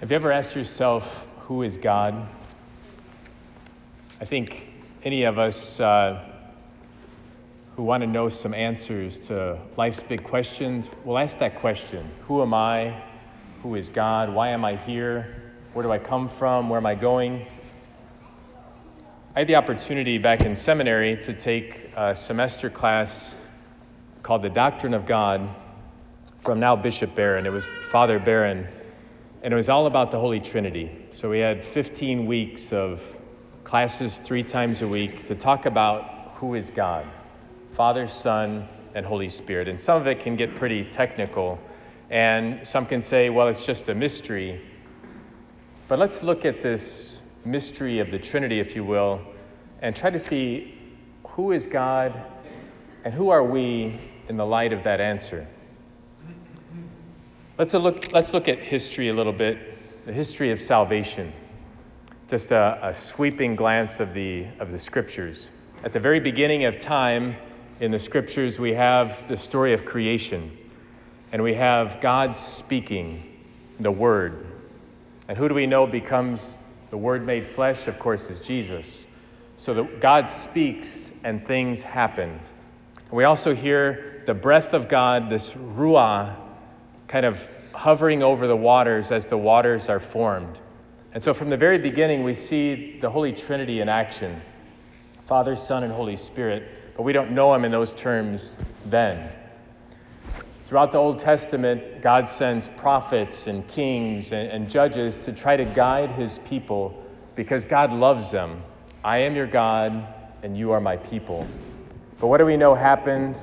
Have you ever asked yourself, who is God? I think any of us uh, who want to know some answers to life's big questions will ask that question Who am I? Who is God? Why am I here? Where do I come from? Where am I going? I had the opportunity back in seminary to take a semester class called The Doctrine of God from now Bishop Barron. It was Father Barron and it was all about the Holy Trinity. So we had 15 weeks of classes three times a week to talk about who is God Father, Son, and Holy Spirit. And some of it can get pretty technical, and some can say, well, it's just a mystery. But let's look at this mystery of the Trinity, if you will, and try to see who is God and who are we in the light of that answer. Let's look, let's look at history a little bit, the history of salvation. Just a, a sweeping glance of the, of the scriptures. At the very beginning of time in the scriptures, we have the story of creation, and we have God speaking the Word. And who do we know becomes the Word made flesh? Of course, is Jesus. So that God speaks and things happen. We also hear the breath of God, this ruah, kind of hovering over the waters as the waters are formed. And so from the very beginning, we see the Holy Trinity in action Father, Son, and Holy Spirit, but we don't know Him in those terms then. Throughout the Old Testament, God sends prophets and kings and, and, judges to try to guide His people because God loves them. I am your God, and you are my people. But what do we know happened?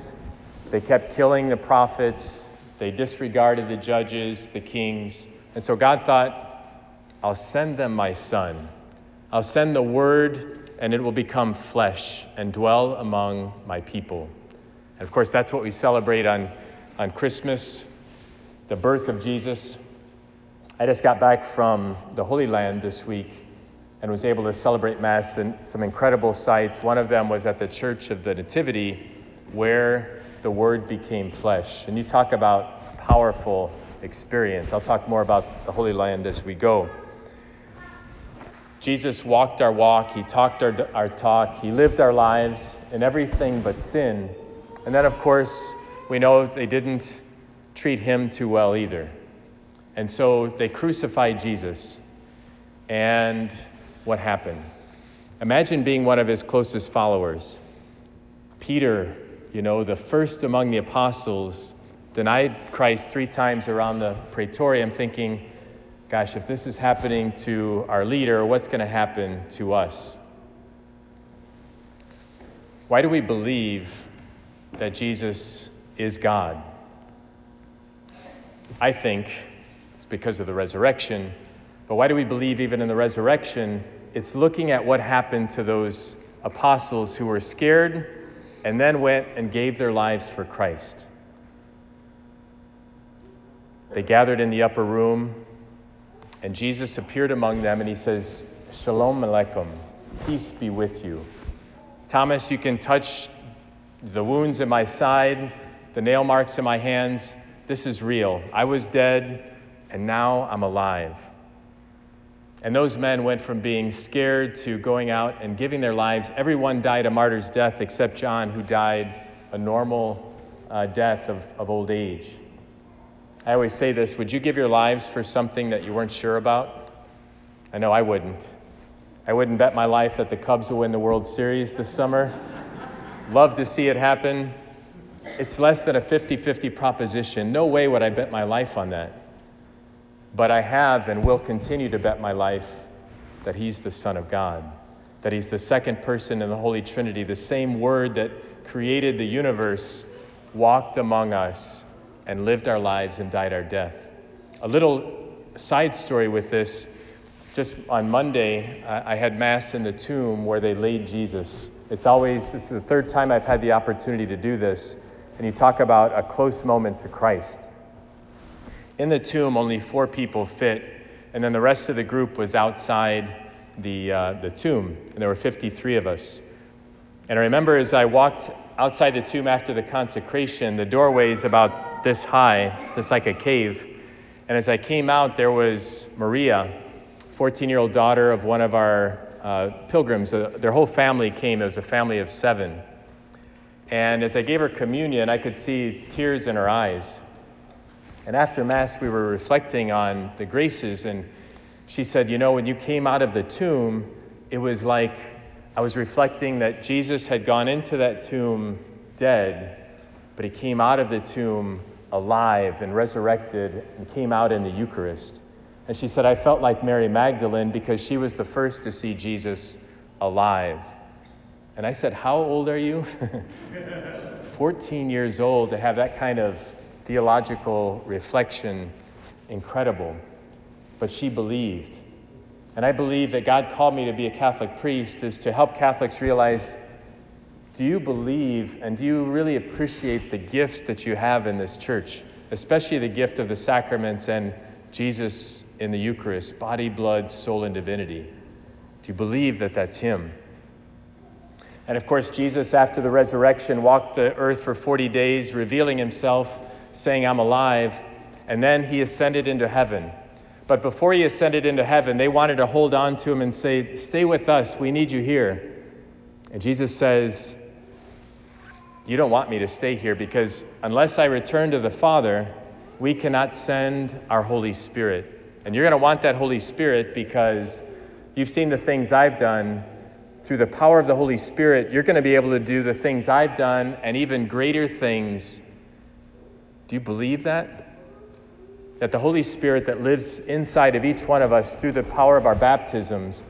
They kept killing the prophets, they disregarded the judges, the kings. And so God thought, I'll send them my son. I'll send the word, and it will become flesh and dwell among my people. And of course, that's what we celebrate on, on Christmas, the birth of Jesus. I just got back from the Holy Land this week and was able to celebrate Mass in some incredible sites. One of them was at the Church of the Nativity, where the Word became flesh. And you talk about powerful experience. I'll talk more about the Holy Land as we go. Jesus walked our walk, He talked our, our talk, He lived our lives in everything but sin. And then, of course, we know they didn't treat Him too well either. And so they crucified Jesus. And what happened? Imagine being one of his closest followers. Peter you know, the first among the apostles denied Christ three times around the praetorium, thinking, gosh, if this is happening to our leader, what's going to happen to us? Why do we believe that Jesus is God? I think it's because of the resurrection. But why do we believe even in the resurrection? It's looking at what happened to those apostles who were scared and then went and gave their lives for Christ. They gathered in the upper room, and Jesus appeared among them, and he says, Shalom Aleichem, peace be with you. Thomas, you can touch the wounds in my side, the nail marks in my hands. This is real. I was dead, and now I'm alive. And those men went from being scared to going out and giving their lives. Everyone died a martyr's death except John, who died a normal uh, death of, of old age. I always say this would you give your lives for something that you weren't sure about? I know I wouldn't. I wouldn't bet my life that the Cubs will win the World Series this summer. Love to see it happen. It's less than a 50 50 proposition. No way would I bet my life on that. But I have and will continue to bet my life that He's the Son of God, that He's the second person in the Holy Trinity, the same Word that created the universe, walked among us, and lived our lives and died our death. A little side story with this just on Monday, I had Mass in the tomb where they laid Jesus. It's always, this is the third time I've had the opportunity to do this. And you talk about a close moment to Christ. In the tomb, only four people fit, and then the rest of the group was outside the, uh, the tomb, and there were 53 of us. And I remember as I walked outside the tomb after the consecration, the doorway is about this high, just like a cave. And as I came out, there was Maria, 14 year old daughter of one of our uh, pilgrims. Uh, their whole family came. It was a family of seven. And as I gave her communion, I could see tears in her eyes. And after Mass, we were reflecting on the graces, and she said, You know, when you came out of the tomb, it was like I was reflecting that Jesus had gone into that tomb dead, but he came out of the tomb alive and resurrected and came out in the Eucharist. And she said, I felt like Mary Magdalene because she was the first to see Jesus alive. And I said, How old are you? 14 years old to have that kind of theological reflection, incredible. But she believed. And I believe that God called me to be a Catholic priest is to help Catholics realize do you believe and do you really appreciate the gifts that you have in this church, especially the gift of the sacraments and Jesus in the Eucharist, body, blood, soul, and divinity? Do you believe that that's Him? And of course, Jesus, after the resurrection, walked the earth for 40 days, revealing himself, saying, I'm alive. And then he ascended into heaven. But before he ascended into heaven, they wanted to hold on to him and say, Stay with us. We need you here. And Jesus says, You don't want me to stay here because unless I return to the Father, we cannot send our Holy Spirit. And you're going to want that Holy Spirit because you've seen the things I've done through the power of the Holy Spirit, you're going to be able to do the things I've done and even greater things. Do you believe that? That the Holy Spirit that lives inside of each one of us through the power of our baptisms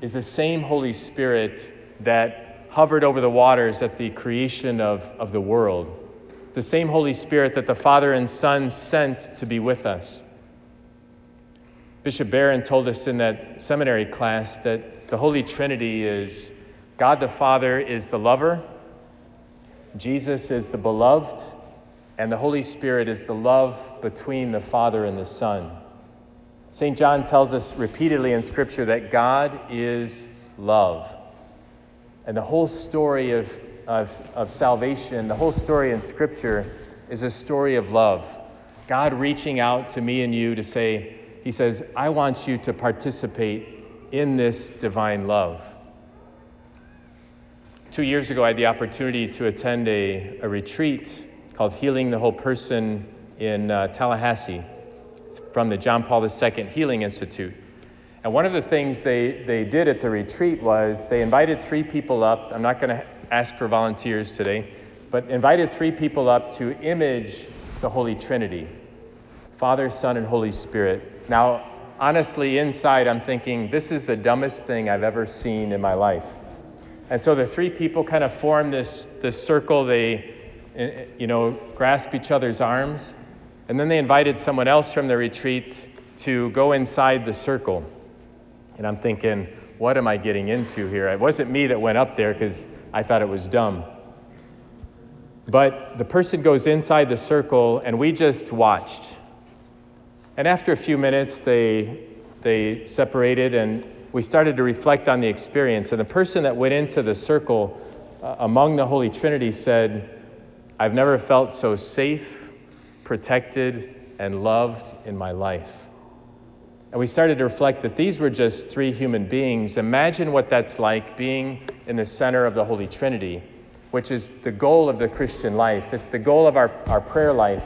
is the same Holy Spirit that hovered over the waters at the creation of, of the world. The same Holy Spirit that the Father and Son sent to be with us. Bishop Barron told us in that seminary class that the Holy Trinity is God the Father is the lover, Jesus is the beloved, and the Holy Spirit is the love between the Father and the Son. St. John tells us repeatedly in Scripture that God is love. And the whole story of, of, of salvation, the whole story in Scripture is a story of love. God reaching out to me and you to say, He says, I want you to participate in this divine love. Two years ago, I had the opportunity to attend a, a retreat called Healing the Whole Person in uh, Tallahassee. It's from the John Paul II Healing Institute. And one of the things they, they did at the retreat was they invited three people up. I'm not going to ask for volunteers today, but invited three people up to image the Holy Trinity Father, Son, and Holy Spirit. Now, honestly, inside, I'm thinking, this is the dumbest thing I've ever seen in my life. And so the three people kind of form this, this circle. They, you know, grasp each other's arms. And then they invited someone else from the retreat to go inside the circle. And I'm thinking, what am I getting into here? It wasn't me that went up there because I thought it was dumb. But the person goes inside the circle, and we just watched. And after a few minutes, they, they separated and we started to reflect on the experience. And the person that went into the circle uh, among the Holy Trinity said, I've never felt so safe, protected, and loved in my life. And we started to reflect that these were just three human beings. Imagine what that's like being in the center of the Holy Trinity, which is the goal of the Christian life. It's the goal of our, our prayer life.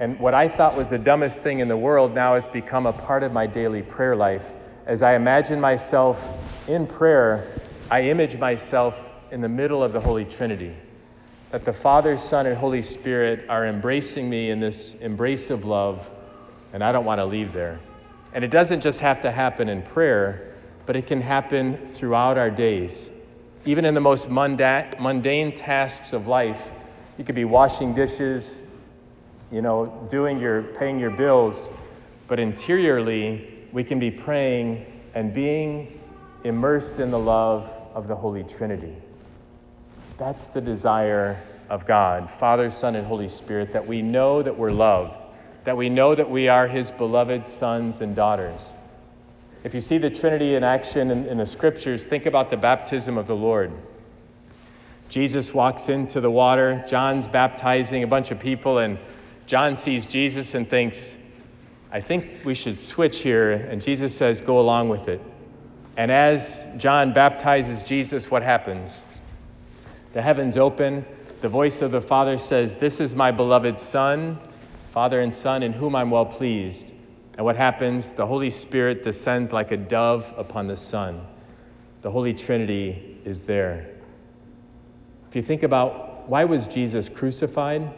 And what I thought was the dumbest thing in the world now has become a part of my daily prayer life. As I imagine myself in prayer, I image myself in the middle of the Holy Trinity. That the Father, Son, and Holy Spirit are embracing me in this embrace of love, and I don't want to leave there. And it doesn't just have to happen in prayer, but it can happen throughout our days. Even in the most mundane tasks of life, you could be washing dishes, you know, doing your, paying your bills, but interiorly, we can be praying and being immersed in the love of the Holy Trinity. That's the desire of God, Father, Son, and Holy Spirit, that we know that we're loved, that we know that we are His beloved sons and daughters. If you see the Trinity in action in, in the scriptures, think about the baptism of the Lord. Jesus walks into the water, John's baptizing a bunch of people, and John sees Jesus and thinks, I think we should switch here. And Jesus says, Go along with it. And as John baptizes Jesus, what happens? The heavens open. The voice of the Father says, This is my beloved Son, Father and Son, in whom I'm well pleased. And what happens? The Holy Spirit descends like a dove upon the Son. The Holy Trinity is there. If you think about why was Jesus crucified?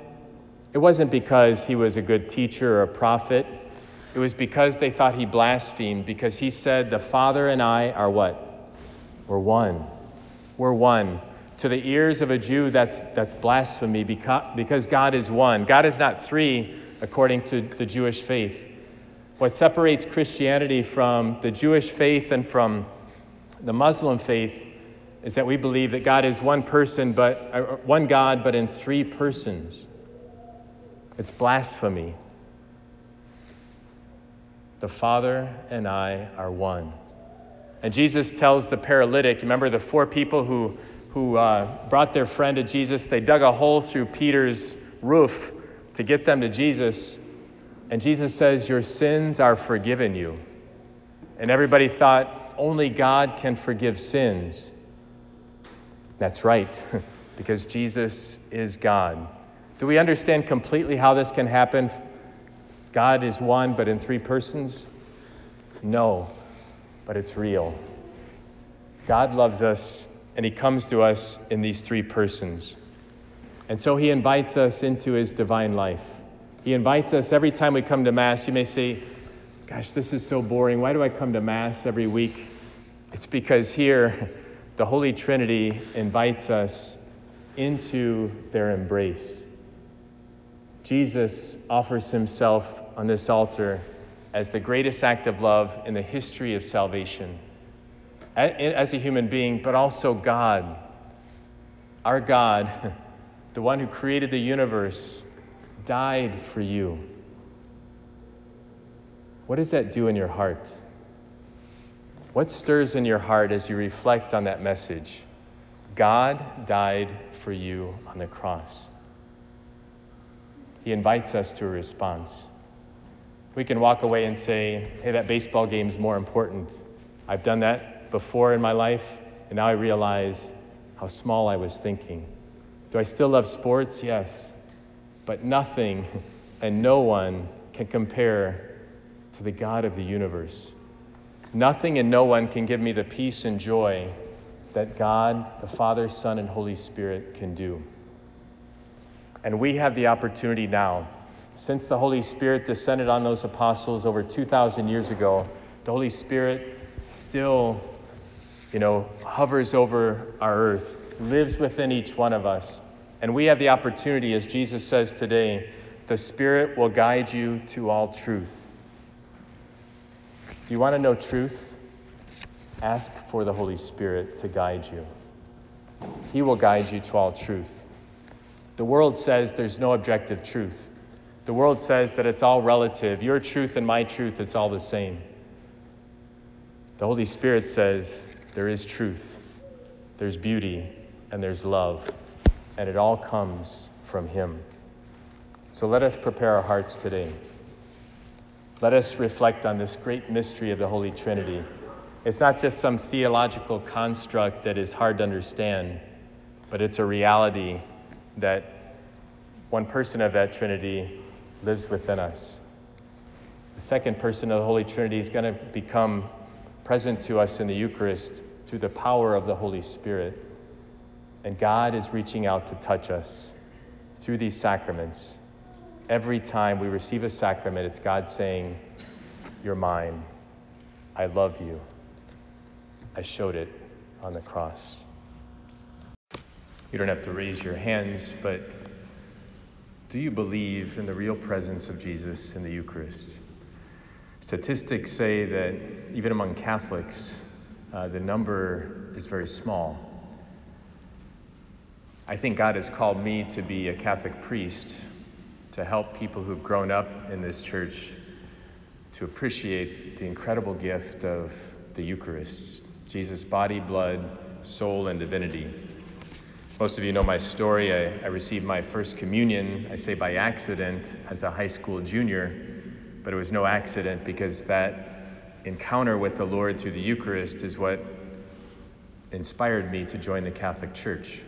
It wasn't because he was a good teacher or a prophet. It was because they thought he blasphemed, because he said, The Father and I are what? We're one. We're one. To the ears of a Jew, that's, that's blasphemy because God is one. God is not three according to the Jewish faith. What separates Christianity from the Jewish faith and from the Muslim faith is that we believe that God is one person, but uh, one God, but in three persons. It's blasphemy. The Father and I are one. And Jesus tells the paralytic, remember the four people who, who uh, brought their friend to Jesus? They dug a hole through Peter's roof to get them to Jesus. And Jesus says, Your sins are forgiven you. And everybody thought, only God can forgive sins. That's right, because Jesus is God. Do we understand completely how this can happen? God is one, but in three persons? No, but it's real. God loves us, and He comes to us in these three persons. And so He invites us into His divine life. He invites us every time we come to Mass. You may say, Gosh, this is so boring. Why do I come to Mass every week? It's because here the Holy Trinity invites us into their embrace. Jesus offers himself on this altar as the greatest act of love in the history of salvation as a human being, but also God. Our God, the one who created the universe, died for you. What does that do in your heart? What stirs in your heart as you reflect on that message? God died for you on the cross. He invites us to a response. We can walk away and say, hey, that baseball game's more important. I've done that before in my life, and now I realize how small I was thinking. Do I still love sports? Yes. But nothing and no one can compare to the God of the universe. Nothing and no one can give me the peace and joy that God, the Father, Son, and Holy Spirit can do. And we have the opportunity now, since the Holy Spirit descended on those apostles over 2,000 years ago, the Holy Spirit still, you know, hovers over our earth, lives within each one of us. And we have the opportunity, as Jesus says today, the Spirit will guide you to all truth. Do you want to know truth? Ask for the Holy Spirit to guide you. He will guide you to all truth. The world says there's no objective truth. The world says that it's all relative. Your truth and my truth, it's all the same. The Holy Spirit says there is truth, there's beauty, and there's love, and it all comes from Him. So let us prepare our hearts today. Let us reflect on this great mystery of the Holy Trinity. It's not just some theological construct that is hard to understand, but it's a reality that one person of that Trinity lives within us. The second person of the Holy Trinity is going to become present to us in the Eucharist through the power of the Holy Spirit. And God is reaching out to touch us through these sacraments. Every time we receive a sacrament, it's God saying, You're mine. I love you. I showed it on the cross. You don't have to raise your hands, but do you believe in the real presence of Jesus in the Eucharist? Statistics say that even among Catholics, uh, the number is very small. I think God has called me to be a Catholic priest to help people who've grown up in this church to appreciate the incredible gift of the Eucharist Jesus' body, blood, soul, and divinity. Most of you know my story. I, I, received my first communion, I say by accident, as a high school junior. But it was no accident because that encounter with the Lord through the Eucharist is what inspired me to join the Catholic Church.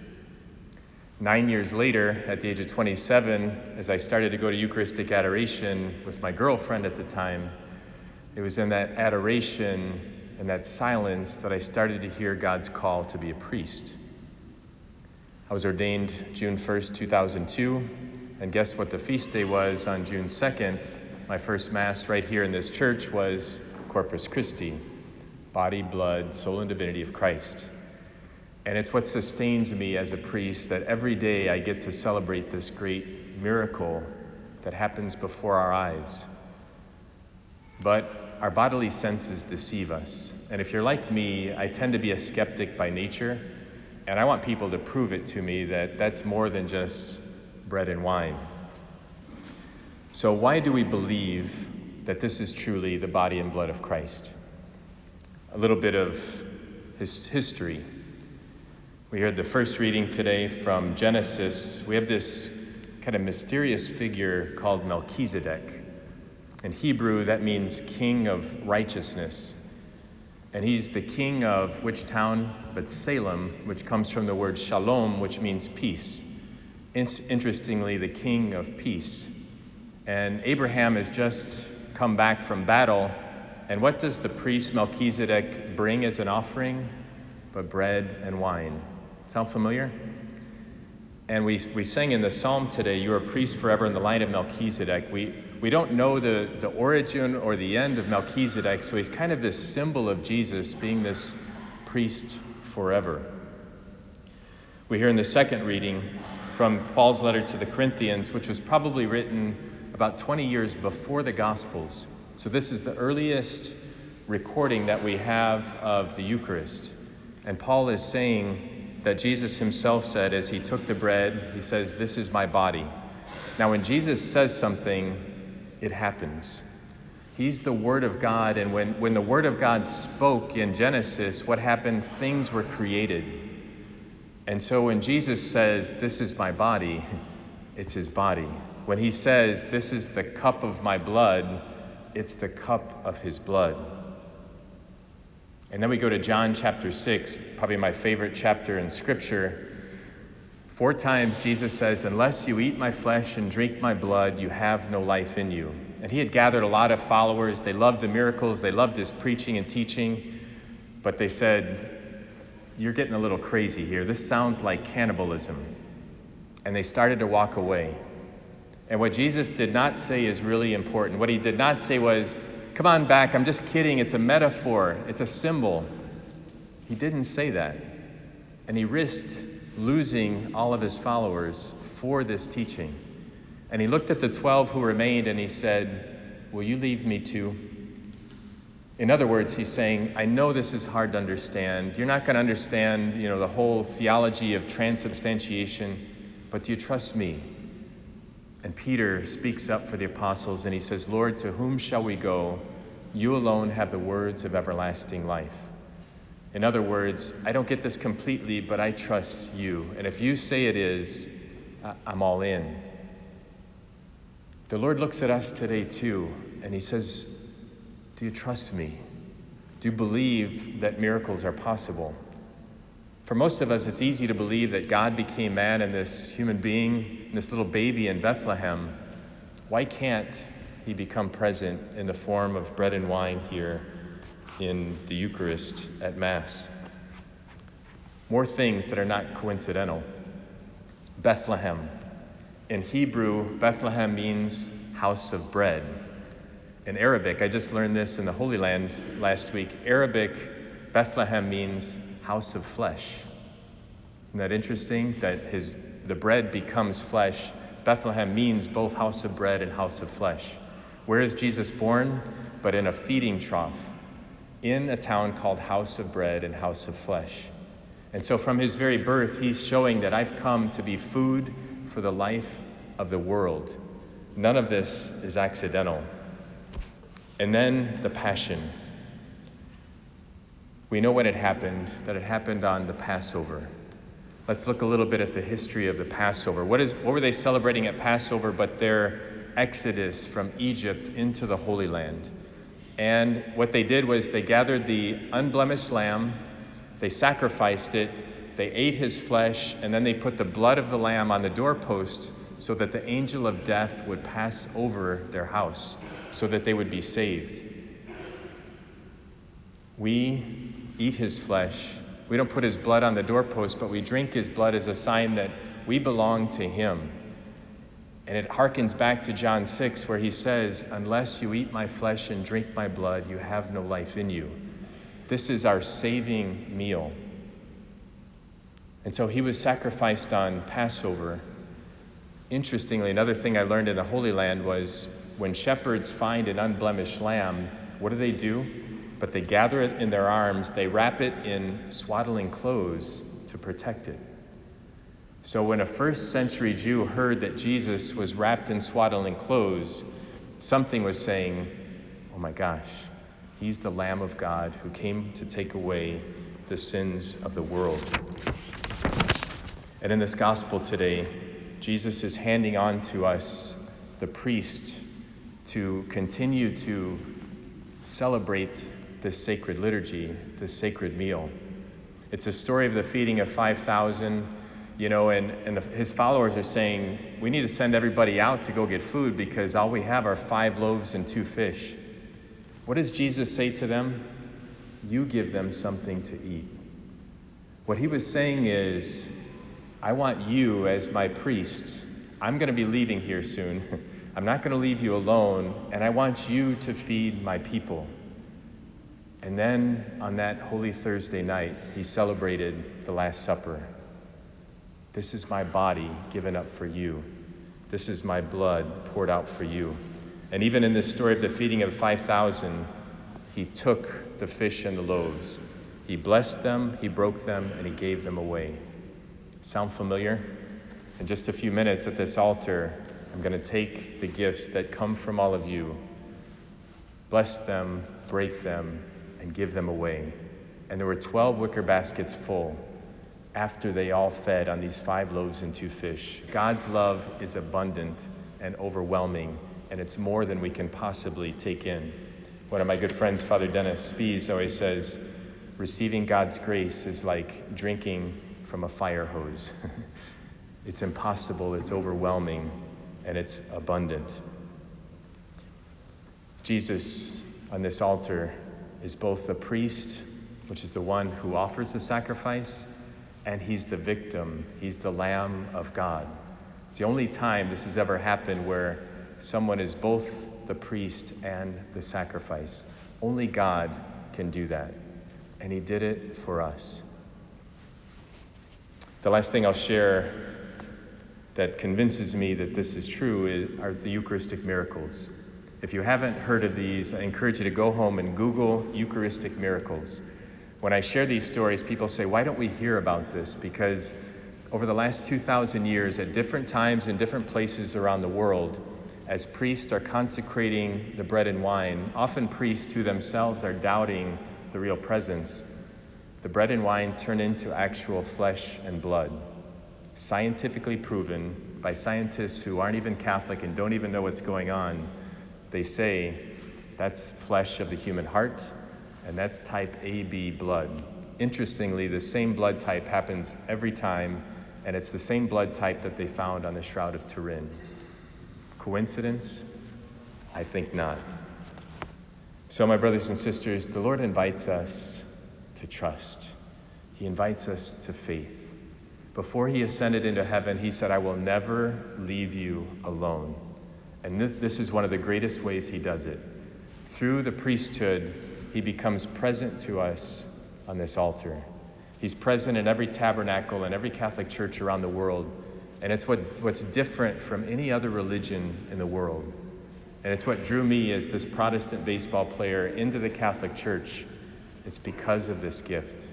Nine years later, at the age of 27, as I started to go to Eucharistic adoration with my girlfriend at the time, it was in that adoration and that silence that I started to hear God's call to be a priest. I was ordained June 1st, 2002, and guess what the feast day was on June 2nd? My first Mass right here in this church was Corpus Christi, body, blood, soul, and divinity of Christ. And it's what sustains me as a priest that every day I get to celebrate this great miracle that happens before our eyes. But our bodily senses deceive us. And if you're like me, I tend to be a skeptic by nature, and I want people to prove it to me that that's more than just bread and wine. So, why do we believe that this is truly the body and blood of Christ? A little bit of his history. We heard the first reading today from Genesis. We have this kind of mysterious figure called Melchizedek. In Hebrew, that means king of righteousness. And he's the king of which town? But Salem, which comes from the word shalom, which means peace. Interestingly, the king of peace. And Abraham has just come back from battle. And what does the priest Melchizedek bring as an offering? But bread and wine. Sound familiar? And we, we sang in the psalm today, You are a priest forever in the line of Melchizedek. We, we don't know the, the origin or the end of Melchizedek, so he's kind of this symbol of Jesus being this priest forever. We hear in the second reading from Paul's letter to the Corinthians, which was probably written about 20 years before the Gospels. So this is the earliest recording that we have of the Eucharist. And Paul is saying that Jesus himself said as he took the bread, he says, This is my body. Now, when Jesus says something, it happens. He's the Word of God, and when, when the Word of God spoke in Genesis, what happened? Things were created. And so when Jesus says, This is my body, it's his body. When he says, This is the cup of my blood, it's the cup of his blood. And then we go to John chapter 6, probably my favorite chapter in Scripture. Four times Jesus says, Unless you eat my flesh and drink my blood, you have no life in you. And he had gathered a lot of followers. They loved the miracles, they loved his preaching and teaching. But they said, You're getting a little crazy here. This sounds like cannibalism. And they started to walk away. And what Jesus did not say is really important. What he did not say was, Come on back, I'm just kidding. It's a metaphor, it's a symbol. He didn't say that. And he risked losing all of his followers for this teaching. And he looked at the 12 who remained and he said, Will you leave me too? In other words, he's saying, I know this is hard to understand. You're not going to understand, you know, the whole theology of transubstantiation, but do you trust me? And Peter speaks up for the apostles and he says, Lord, to whom shall we go? You alone have the words of everlasting life. In other words, I don't get this completely, but I trust you. And if you say it is, I'm all in. The Lord looks at us today too, and He says, Do you trust me? Do you believe that miracles are possible? For most of us, it's easy to believe that God became man and this human being, this little baby in Bethlehem. Why can't he become present in the form of bread and wine here in the Eucharist at Mass? More things that are not coincidental. Bethlehem. In Hebrew, Bethlehem means house of bread. In Arabic, I just learned this in the Holy Land last week. Arabic, Bethlehem means house of flesh. Isn't that interesting? That his the bread becomes flesh. Bethlehem means both house of bread and house of flesh. Where is Jesus born? But in a feeding trough, in a town called House of Bread and House of Flesh. And so from his very birth, he's showing that I've come to be food for the life of the world. None of this is accidental. And then the passion. We know when it happened, that it happened on the Passover. Let's look a little bit at the history of the Passover. What, is, what were they celebrating at Passover but their exodus from Egypt into the Holy Land. And what they did was they gathered the unblemished lamb, they sacrificed it, they ate his flesh, and then they put the blood of the lamb on the doorpost so that the angel of death would pass over their house, so that they would be saved. We eat his flesh. We don't put his blood on the doorpost, but we drink his blood as a sign that we belong to him. And it harkens back to John 6, where he says, Unless you eat my flesh and drink my blood, you have no life in you. This is our saving meal. And so he was sacrificed on Passover. Interestingly, another thing I learned in the Holy Land was when shepherds find an unblemished lamb, what do they do? But they gather it in their arms, they wrap it in swaddling clothes to protect it. So when a first century Jew heard that Jesus was wrapped in swaddling clothes, something was saying, Oh my gosh, he's the Lamb of God who came to take away the sins of the world. And in this gospel today, Jesus is handing on to us the priest to continue to celebrate this sacred liturgy, this sacred meal. It's a story of the feeding of 5,000 you know, and, and the, his followers are saying, we need to send everybody out to go get food because all we have are five loaves and two fish. What does Jesus say to them? You give them something to eat. What he was saying is, I want you as my priest. I'm going to be leaving here soon. I'm not going to leave you alone, and I want you to feed my people. And then on that Holy Thursday night, he celebrated the Last Supper. This is my body given up for you. This is my blood poured out for you. And even in this story of the feeding of 5,000, he took the fish and the loaves. He blessed them, he broke them, and he gave them away. Sound familiar? In just a few minutes at this altar, I'm going to take the gifts that come from all of you, bless them, break them, and give them away. And there were 12 wicker baskets full after they all fed on these five loaves and two fish. God's love is abundant and overwhelming, and it's more than we can possibly take in. One of my good friends, Father Dennis Spees, always says, receiving God's grace is like drinking from a fire hose. it's impossible, it's overwhelming, and it's abundant. Jesus on this altar is both the priest, which is the one who offers the sacrifice, and he's the victim. He's the Lamb of God. It's the only time this has ever happened where someone is both the priest and the sacrifice. Only God can do that. And he did it for us. The last thing I'll share that convinces me that this is true are the Eucharistic miracles. If you haven't heard of these, I encourage you to go home and Google Eucharistic miracles. When I share these stories, people say, Why don't we hear about this? Because over the last 2,000 years, at different times in different places around the world, as priests are consecrating the bread and wine, often priests who themselves are doubting the real presence, the bread and wine turn into actual flesh and blood. Scientifically proven by scientists who aren't even Catholic and don't even know what's going on, they say that's flesh of the human heart and that's type AB blood. Interestingly, the same blood type happens every time, and it's the same blood type that they found on the Shroud of Turin. Coincidence? I think not. So, my brothers and sisters, the Lord invites us to trust. He invites us to faith. Before he ascended into heaven, he said, I will never leave you alone. And th- this is one of the greatest ways he does it. Through the priesthood, he becomes present to us on this altar. He's present in every tabernacle and every Catholic church around the world. And it's what, what's different from any other religion in the world. And it's what drew me as this Protestant baseball player into the Catholic Church. It's because of this gift.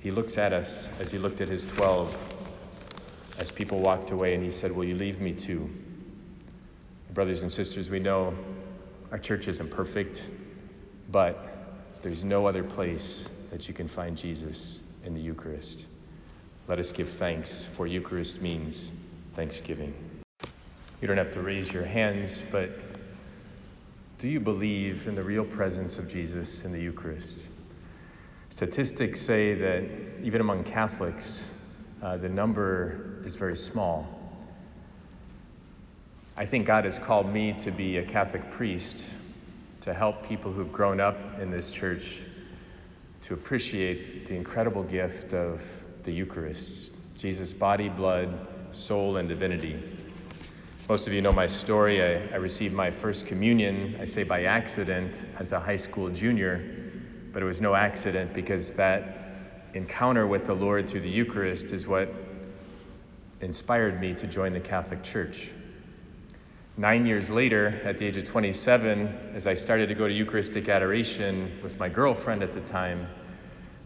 He looks at us as he looked at his 12 as people walked away, and he said, Will you leave me too? Brothers and sisters, we know our church isn't perfect. But there's no other place that you can find Jesus in the Eucharist. Let us give thanks, for Eucharist means thanksgiving. You don't have to raise your hands, but do you believe in the real presence of Jesus in the Eucharist? Statistics say that even among Catholics, uh, the number is very small. I think God has called me to be a Catholic priest to help people who've grown up in this church to appreciate the incredible gift of the Eucharist Jesus' body, blood, soul, and divinity. Most of you know my story. I, I, received my first communion, I say by accident, as a high school junior, but it was no accident because that encounter with the Lord through the Eucharist is what inspired me to join the Catholic Church. Nine years later, at the age of 27, as I started to go to Eucharistic adoration with my girlfriend at the time,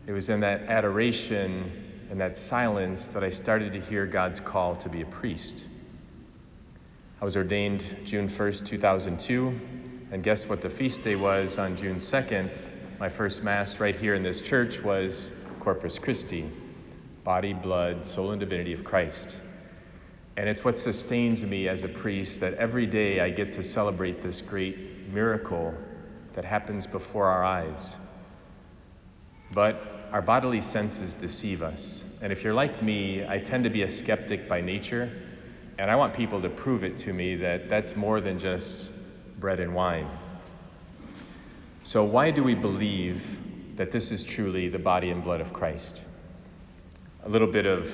it was in that adoration and that silence that I started to hear God's call to be a priest. I was ordained June 1st, 2002. And guess what the feast day was on June 2nd? My first Mass right here in this church was Corpus Christi body, blood, soul, and divinity of Christ. And it's what sustains me as a priest that every day I get to celebrate this great miracle that happens before our eyes. But our bodily senses deceive us. And if you're like me, I tend to be a skeptic by nature. And I want people to prove it to me that that's more than just bread and wine. So, why do we believe that this is truly the body and blood of Christ? A little bit of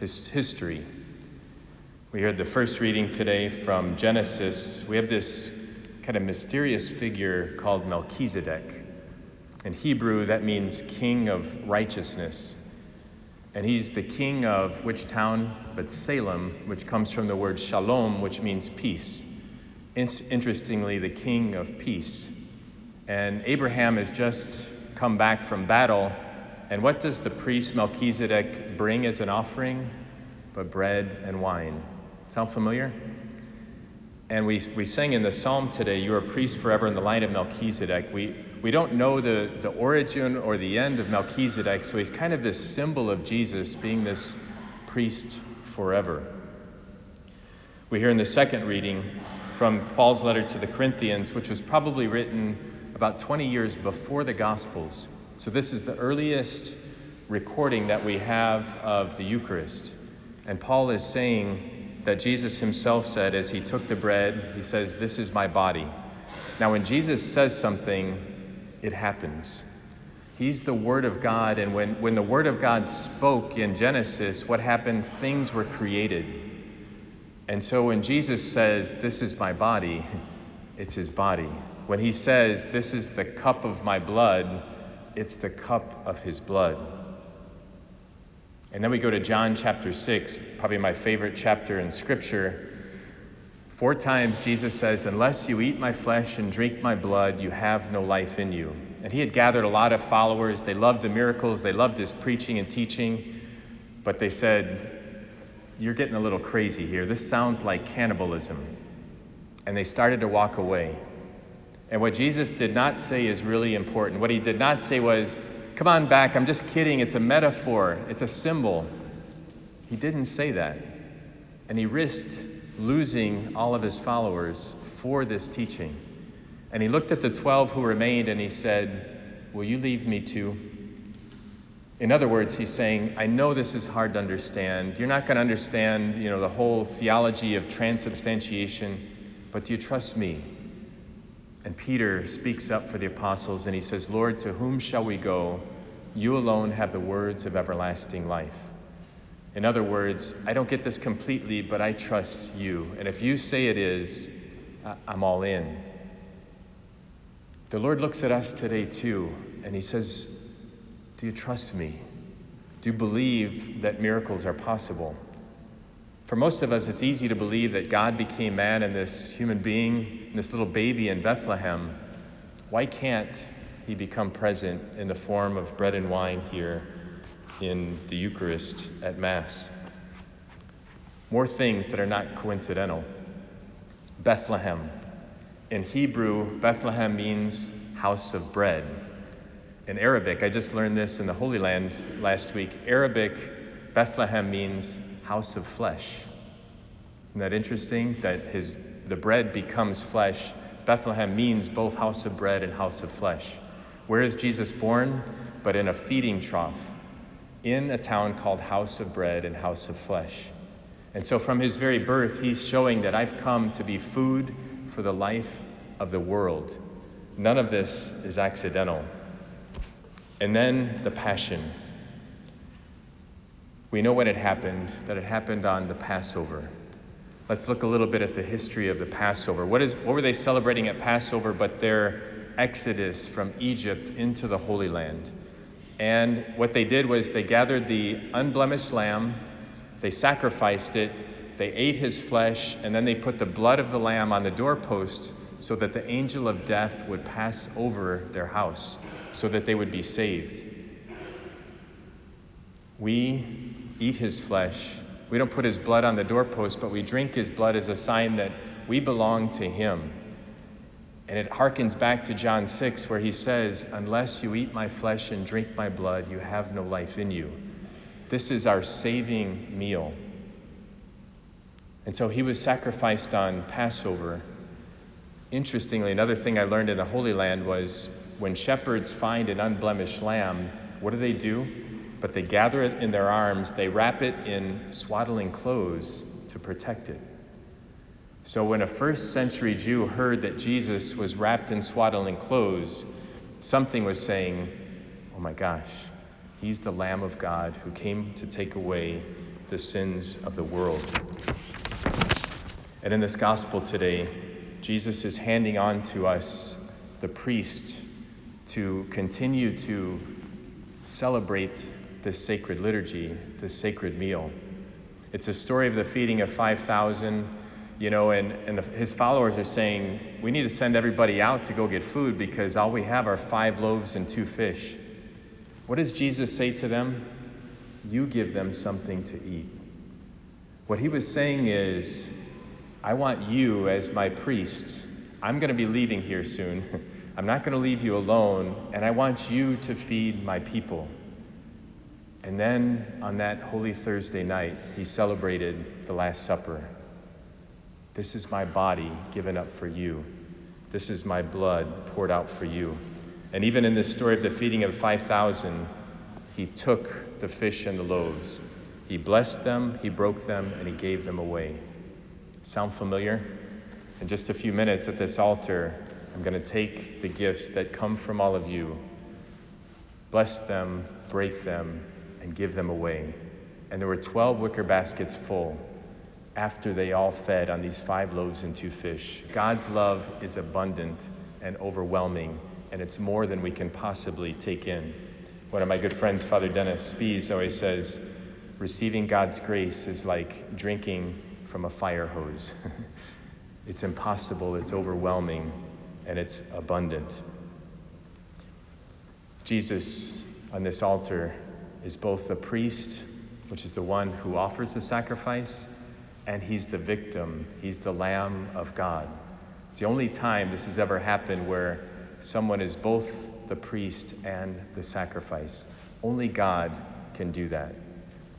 his history. We heard the first reading today from Genesis. We have this kind of mysterious figure called Melchizedek. In Hebrew, that means king of righteousness. And he's the king of which town? But Salem, which comes from the word shalom, which means peace. Interestingly, the king of peace. And Abraham has just come back from battle. And what does the priest Melchizedek bring as an offering? But bread and wine. Sound familiar? And we, we sang in the psalm today, You are a priest forever in the line of Melchizedek. We, we don't know the, the origin or the end of Melchizedek, so he's kind of this symbol of Jesus being this priest forever. We hear in the second reading from Paul's letter to the Corinthians, which was probably written about 20 years before the Gospels. So this is the earliest recording that we have of the Eucharist. And Paul is saying that Jesus himself said, as he took the bread, he says, This is my body. Now, when Jesus says something, it happens. He's the Word of God, and when, when the Word of God spoke in Genesis, what happened? Things were created. And so when Jesus says, This is my body, it's his body. When he says, This is the cup of my blood, it's the cup of his blood. And then we go to John chapter 6, probably my favorite chapter in Scripture. Four times Jesus says, Unless you eat my flesh and drink my blood, you have no life in you. And he had gathered a lot of followers. They loved the miracles, they loved his preaching and teaching. But they said, You're getting a little crazy here. This sounds like cannibalism. And they started to walk away. And what Jesus did not say is really important. What he did not say was, Come on back, I'm just kidding. It's a metaphor, it's a symbol. He didn't say that. And he risked losing all of his followers for this teaching. And he looked at the 12 who remained and he said, Will you leave me too? In other words, he's saying, I know this is hard to understand. You're not going to understand, you know, the whole theology of transubstantiation, but do you trust me? And Peter speaks up for the apostles and he says, Lord, to whom shall we go? You alone have the words of everlasting life. In other words, I don't get this completely, but I trust you. And if you say it is, I'm all in. The Lord looks at us today too, and He says, Do you trust me? Do you believe that miracles are possible? For most of us, it's easy to believe that God became man and this human being, in this little baby in Bethlehem. Why can't He become present in the form of bread and wine here in the Eucharist at Mass. More things that are not coincidental. Bethlehem. In Hebrew, Bethlehem means house of bread. In Arabic, I just learned this in the Holy Land last week. Arabic, Bethlehem means house of flesh. Isn't that interesting? That his the bread becomes flesh. Bethlehem means both house of bread and house of flesh. Where is Jesus born? But in a feeding trough, in a town called House of Bread and House of Flesh. And so, from his very birth, he's showing that I've come to be food for the life of the world. None of this is accidental. And then the passion. We know when it happened, that it happened on the Passover. Let's look a little bit at the history of the Passover. What, is, what were they celebrating at Passover but their exodus from Egypt into the Holy Land? And what they did was they gathered the unblemished lamb, they sacrificed it, they ate his flesh, and then they put the blood of the lamb on the doorpost so that the angel of death would pass over their house, so that they would be saved. We eat his flesh. We don't put his blood on the doorpost, but we drink his blood as a sign that we belong to him. And it harkens back to John 6, where he says, Unless you eat my flesh and drink my blood, you have no life in you. This is our saving meal. And so he was sacrificed on Passover. Interestingly, another thing I learned in the Holy Land was when shepherds find an unblemished lamb, what do they do? But they gather it in their arms, they wrap it in swaddling clothes to protect it. So when a first century Jew heard that Jesus was wrapped in swaddling clothes, something was saying, Oh my gosh, he's the Lamb of God who came to take away the sins of the world. And in this gospel today, Jesus is handing on to us the priest to continue to celebrate this sacred liturgy, this sacred meal. It's a story of the feeding of 5,000 you know, and, and the, his followers are saying, we need to send everybody out to go get food because all we have are five loaves and two fish. What does Jesus say to them? You give them something to eat. What he was saying is, I want you as my priest. I'm going to be leaving here soon. I'm not going to leave you alone, and I want you to feed my people. And then on that Holy Thursday night, he celebrated the Last Supper. This is my body given up for you. This is my blood poured out for you. And even in this story of the feeding of 5,000, he took the fish and the loaves. He blessed them, he broke them, and he gave them away. Sound familiar? In just a few minutes at this altar, I'm going to take the gifts that come from all of you, bless them, break them, and give them away. And there were 12 wicker baskets full after they all fed on these five loaves and two fish. God's love is abundant and overwhelming, and it's more than we can possibly take in. One of my good friends, Father Dennis Spees, always says, receiving God's grace is like drinking from a fire hose. it's impossible, it's overwhelming, and it's abundant. Jesus on this altar is both the priest, which is the one who offers the sacrifice, and he's the victim, he's the Lamb of God. It's the only time this has ever happened where someone is both the priest and the sacrifice. Only God can do that,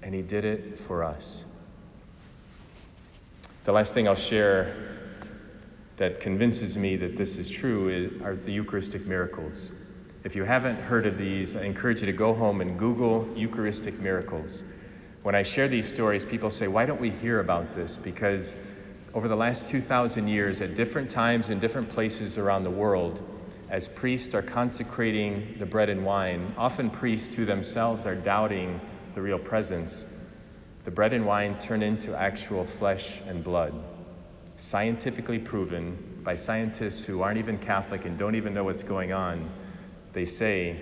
and he did it for us. The last thing I'll share that convinces me that this is true are the Eucharistic miracles. If you haven't heard of these, I encourage you to go home and Google Eucharistic miracles when I share these stories, people say, Why don't we hear about this? Because over the last 2,000 years, at different times in different places around the world, as priests are consecrating the bread and wine, often priests who themselves are doubting the real presence, the bread and wine turn into actual flesh and blood. Scientifically proven by scientists who aren't even Catholic and don't even know what's going on. They say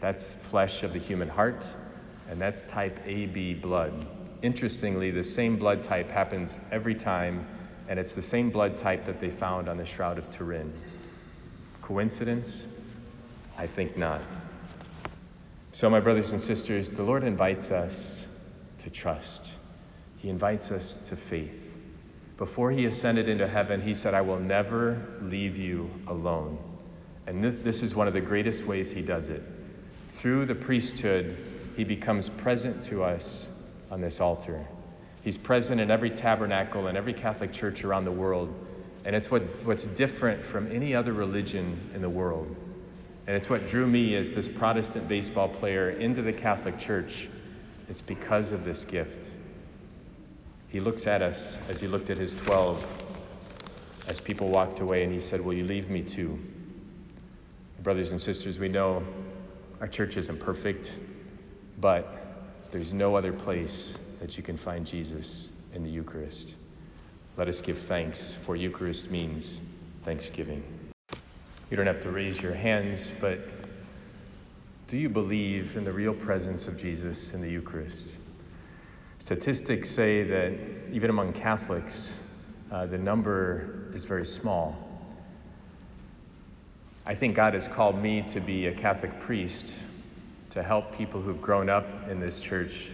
that's flesh of the human heart, and that's type AB blood. Interestingly, the same blood type happens every time, and it's the same blood type that they found on the Shroud of Turin. Coincidence? I think not. So, my brothers and sisters, the Lord invites us to trust. He invites us to faith. Before he ascended into heaven, he said, I will never leave you alone. And this is one of the greatest ways he does it. Through the priesthood he becomes present to us on this altar. He's present in every tabernacle and every Catholic church around the world. And it's what, what's different from any other religion in the world. And it's what drew me as this Protestant baseball player into the Catholic Church. It's because of this gift. He looks at us as he looked at his 12 as people walked away, and he said, Will you leave me too? Brothers and sisters, we know our church isn't perfect, but there's no other place that you can find Jesus in the Eucharist. Let us give thanks, for Eucharist means thanksgiving. You don't have to raise your hands, but do you believe in the real presence of Jesus in the Eucharist? Statistics say that even among Catholics, uh, the number is very small. I think God has called me to be a Catholic priest to help people who've grown up in this church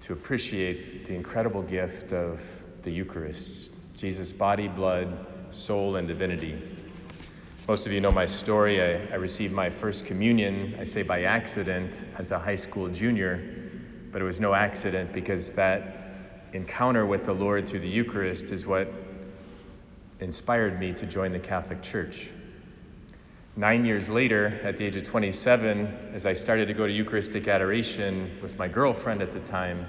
to appreciate the incredible gift of the Eucharist Jesus' body, blood, soul, and divinity. Most of you know my story. I, I, received my first communion, I say by accident, as a high school junior, but it was no accident because that encounter with the Lord through the Eucharist is what inspired me to join the Catholic Church. Nine years later, at the age of 27, as I started to go to Eucharistic adoration with my girlfriend at the time,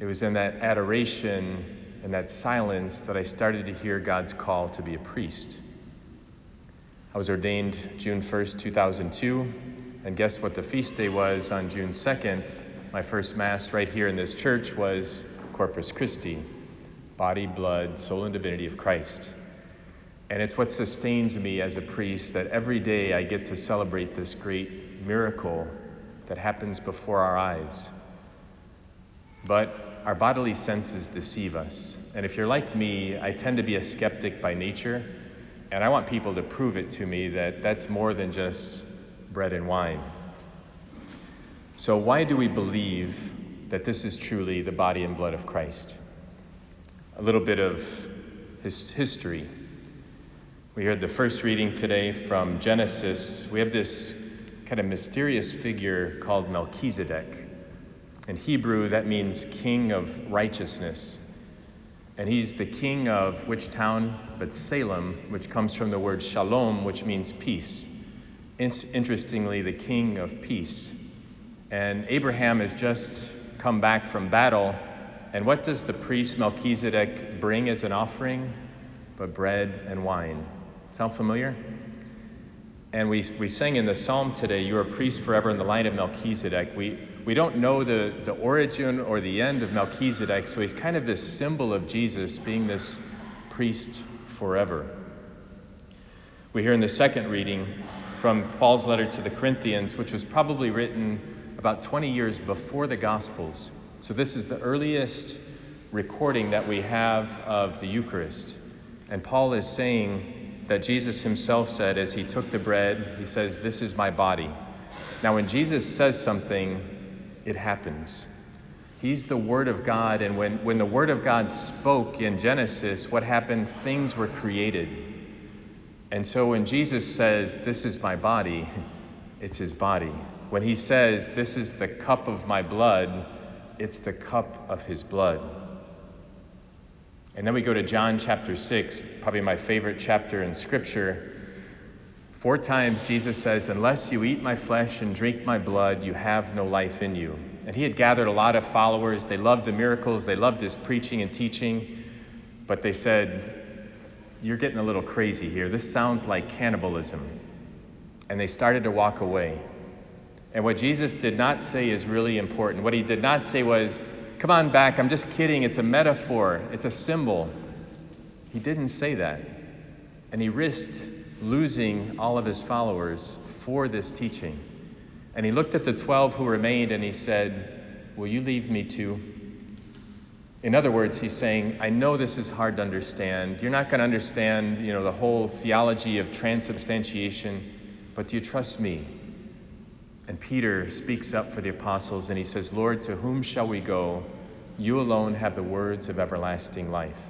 it was in that adoration and that silence that I started to hear God's call to be a priest. I was ordained June 1st, 2002, and guess what the feast day was on June 2nd? My first Mass right here in this church was Corpus Christi, body, blood, soul, and divinity of Christ. And it's what sustains me as a priest that every day I get to celebrate this great miracle that happens before our eyes. But our bodily senses deceive us. And if you're like me, I tend to be a skeptic by nature, and I want people to prove it to me that that's more than just bread and wine. So, why do we believe that this is truly the body and blood of Christ? A little bit of his history. We heard the first reading today from Genesis. We have this kind of mysterious figure called Melchizedek. In Hebrew, that means king of righteousness. And he's the king of which town? But Salem, which comes from the word shalom, which means peace. Interestingly, the king of peace. And Abraham has just come back from battle. And what does the priest Melchizedek bring as an offering? But bread and wine. Sound familiar? And we, we sang in the psalm today, You are a priest forever in the line of Melchizedek. We, we don't know the, the origin or the end of Melchizedek, so he's kind of this symbol of Jesus being this priest forever. We hear in the second reading from Paul's letter to the Corinthians, which was probably written about 20 years before the Gospels. So this is the earliest recording that we have of the Eucharist. And Paul is saying, that Jesus himself said as he took the bread, he says, This is my body. Now, when Jesus says something, it happens. He's the Word of God, and when, when the Word of God spoke in Genesis, what happened? Things were created. And so when Jesus says, This is my body, it's his body. When he says, This is the cup of my blood, it's the cup of his blood. And then we go to John chapter 6, probably my favorite chapter in Scripture. Four times Jesus says, Unless you eat my flesh and drink my blood, you have no life in you. And he had gathered a lot of followers. They loved the miracles, they loved his preaching and teaching. But they said, You're getting a little crazy here. This sounds like cannibalism. And they started to walk away. And what Jesus did not say is really important. What he did not say was, Come on back, I'm just kidding. It's a metaphor, it's a symbol. He didn't say that. And he risked losing all of his followers for this teaching. And he looked at the 12 who remained and he said, Will you leave me too? In other words, he's saying, I know this is hard to understand. You're not going to understand, you know, the whole theology of transubstantiation, but do you trust me? And Peter speaks up for the apostles and he says, Lord, to whom shall we go? You alone have the words of everlasting life.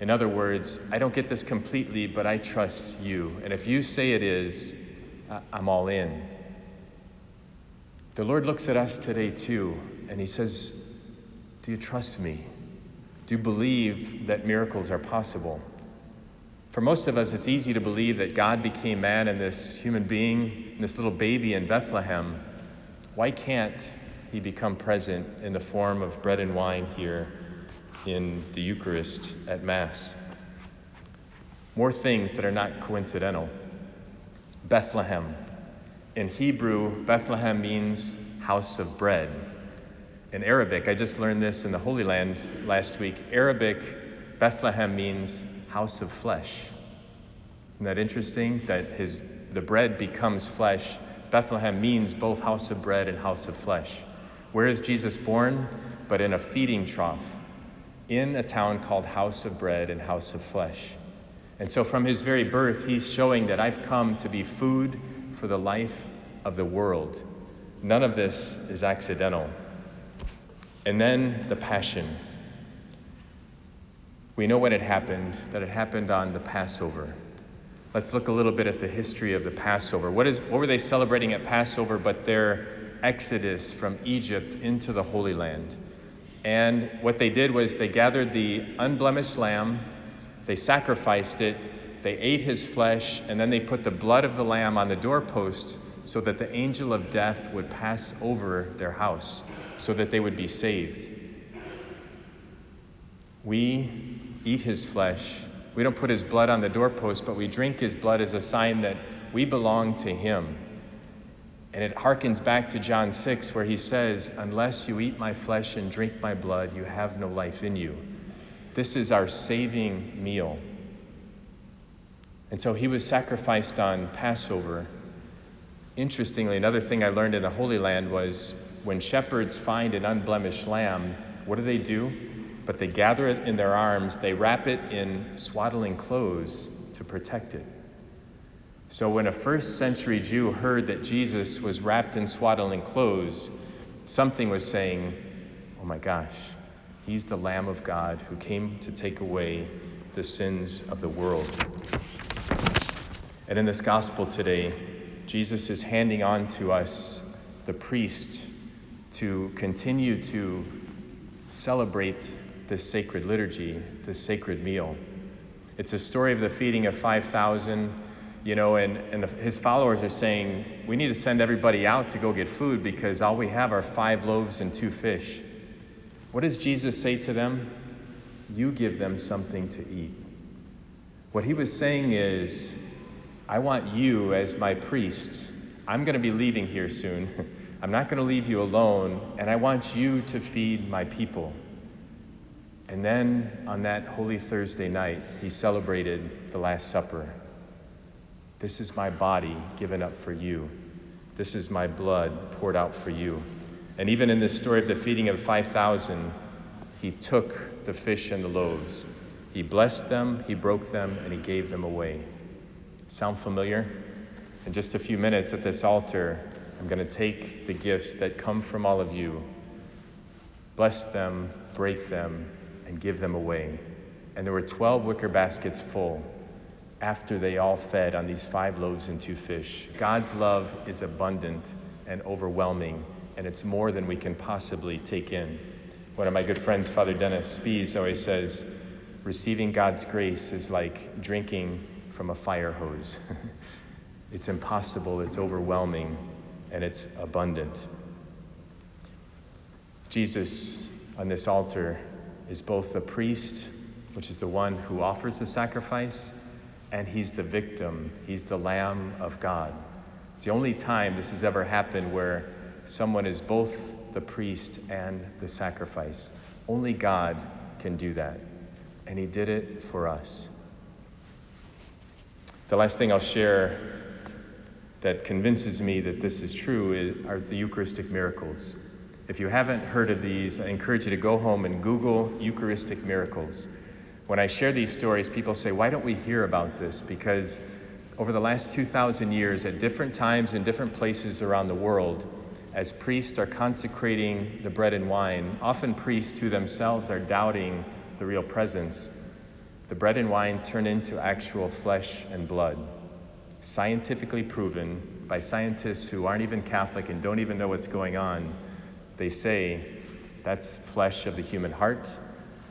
In other words, I don't get this completely, but I trust you. And if you say it is, I'm all in. The Lord looks at us today too, and He says, Do you trust me? Do you believe that miracles are possible? For most of us, it's easy to believe that God became man and this human being, this little baby in Bethlehem. Why can't he become present in the form of bread and wine here in the Eucharist at Mass? More things that are not coincidental. Bethlehem. In Hebrew, Bethlehem means house of bread. In Arabic, I just learned this in the Holy Land last week. Arabic, Bethlehem means house of flesh. Isn't that interesting? That his the bread becomes flesh. Bethlehem means both house of bread and house of flesh. Where is Jesus born? But in a feeding trough, in a town called House of Bread and House of Flesh. And so, from his very birth, he's showing that I've come to be food for the life of the world. None of this is accidental. And then the Passion. We know when it happened, that it happened on the Passover. Let's look a little bit at the history of the Passover. What, is, what were they celebrating at Passover but their exodus from Egypt into the Holy Land? And what they did was they gathered the unblemished lamb, they sacrificed it, they ate his flesh, and then they put the blood of the lamb on the doorpost so that the angel of death would pass over their house so that they would be saved. We eat his flesh. We don't put his blood on the doorpost, but we drink his blood as a sign that we belong to him. And it harkens back to John 6, where he says, Unless you eat my flesh and drink my blood, you have no life in you. This is our saving meal. And so he was sacrificed on Passover. Interestingly, another thing I learned in the Holy Land was when shepherds find an unblemished lamb, what do they do? But they gather it in their arms, they wrap it in swaddling clothes to protect it. So when a first century Jew heard that Jesus was wrapped in swaddling clothes, something was saying, Oh my gosh, he's the Lamb of God who came to take away the sins of the world. And in this gospel today, Jesus is handing on to us the priest to continue to celebrate this sacred liturgy, this sacred meal. It's a story of the feeding of 5,000, you know, and, and the, his followers are saying, we need to send everybody out to go get food because all we have are five loaves and two fish. What does Jesus say to them? You give them something to eat. What he was saying is, I want you as my priest. I'm going to be leaving here soon. I'm not going to leave you alone, and I want you to feed my people. And then on that Holy Thursday night, he celebrated the Last Supper. This is my body given up for you. This is my blood poured out for you. And even in this story of the feeding of 5,000, he took the fish and the loaves. He blessed them, he broke them, and he gave them away. Sound familiar? In just a few minutes at this altar, I'm going to take the gifts that come from all of you, bless them, break them, and give them away. And there were 12 wicker baskets full after they all fed on these five loaves and two fish. God's love is abundant and overwhelming, and it's more than we can possibly take in. One of my good friends, Father Dennis Spees, always says, receiving God's grace is like drinking from a fire hose. it's impossible, it's overwhelming, and it's abundant. Jesus on this altar is both the priest, which is the one who offers the sacrifice, and he's the victim. He's the Lamb of God. It's the only time this has ever happened where someone is both the priest and the sacrifice. Only God can do that. And he did it for us. The last thing I'll share that convinces me that this is true are the Eucharistic miracles. If you haven't heard of these, I encourage you to go home and Google Eucharistic miracles. When I share these stories, people say, Why don't we hear about this? Because over the last 2,000 years, at different times in different places around the world, as priests are consecrating the bread and wine, often priests who themselves are doubting the real presence, the bread and wine turn into actual flesh and blood. Scientifically proven by scientists who aren't even Catholic and don't even know what's going on, they say That's flesh of the human heart,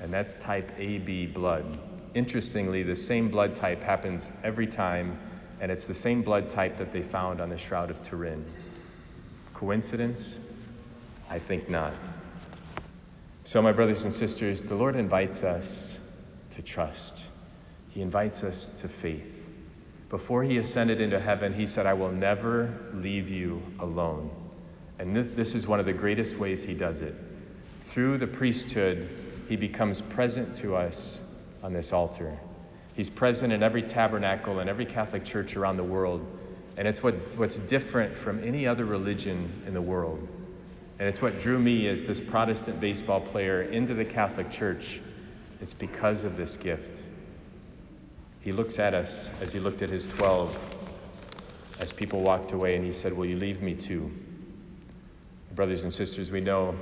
and that's type AB blood. Interestingly, the same blood type happens every time, and it's the same blood type that they found on the Shroud of Turin. Coincidence? I think not. So, my brothers and sisters, the Lord invites us to trust. He invites us to faith. Before he ascended into heaven, he said, I will never leave you alone. And this, this is one of the greatest ways he does it. Through the priesthood, he becomes present to us on this altar. He's present in every tabernacle and every Catholic church around the world. And it's what, what's different from any other religion in the world. And it's what drew me as this Protestant baseball player into the Catholic Church. It's because of this gift. He looks at us as he looked at his 12 as people walked away, and he said, Will you leave me too? Brothers and sisters, we know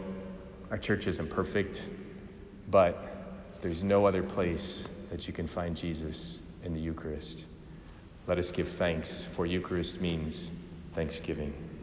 our church isn't perfect, but there's no other place that you can find Jesus in the Eucharist. Let us give thanks, for Eucharist means thanksgiving.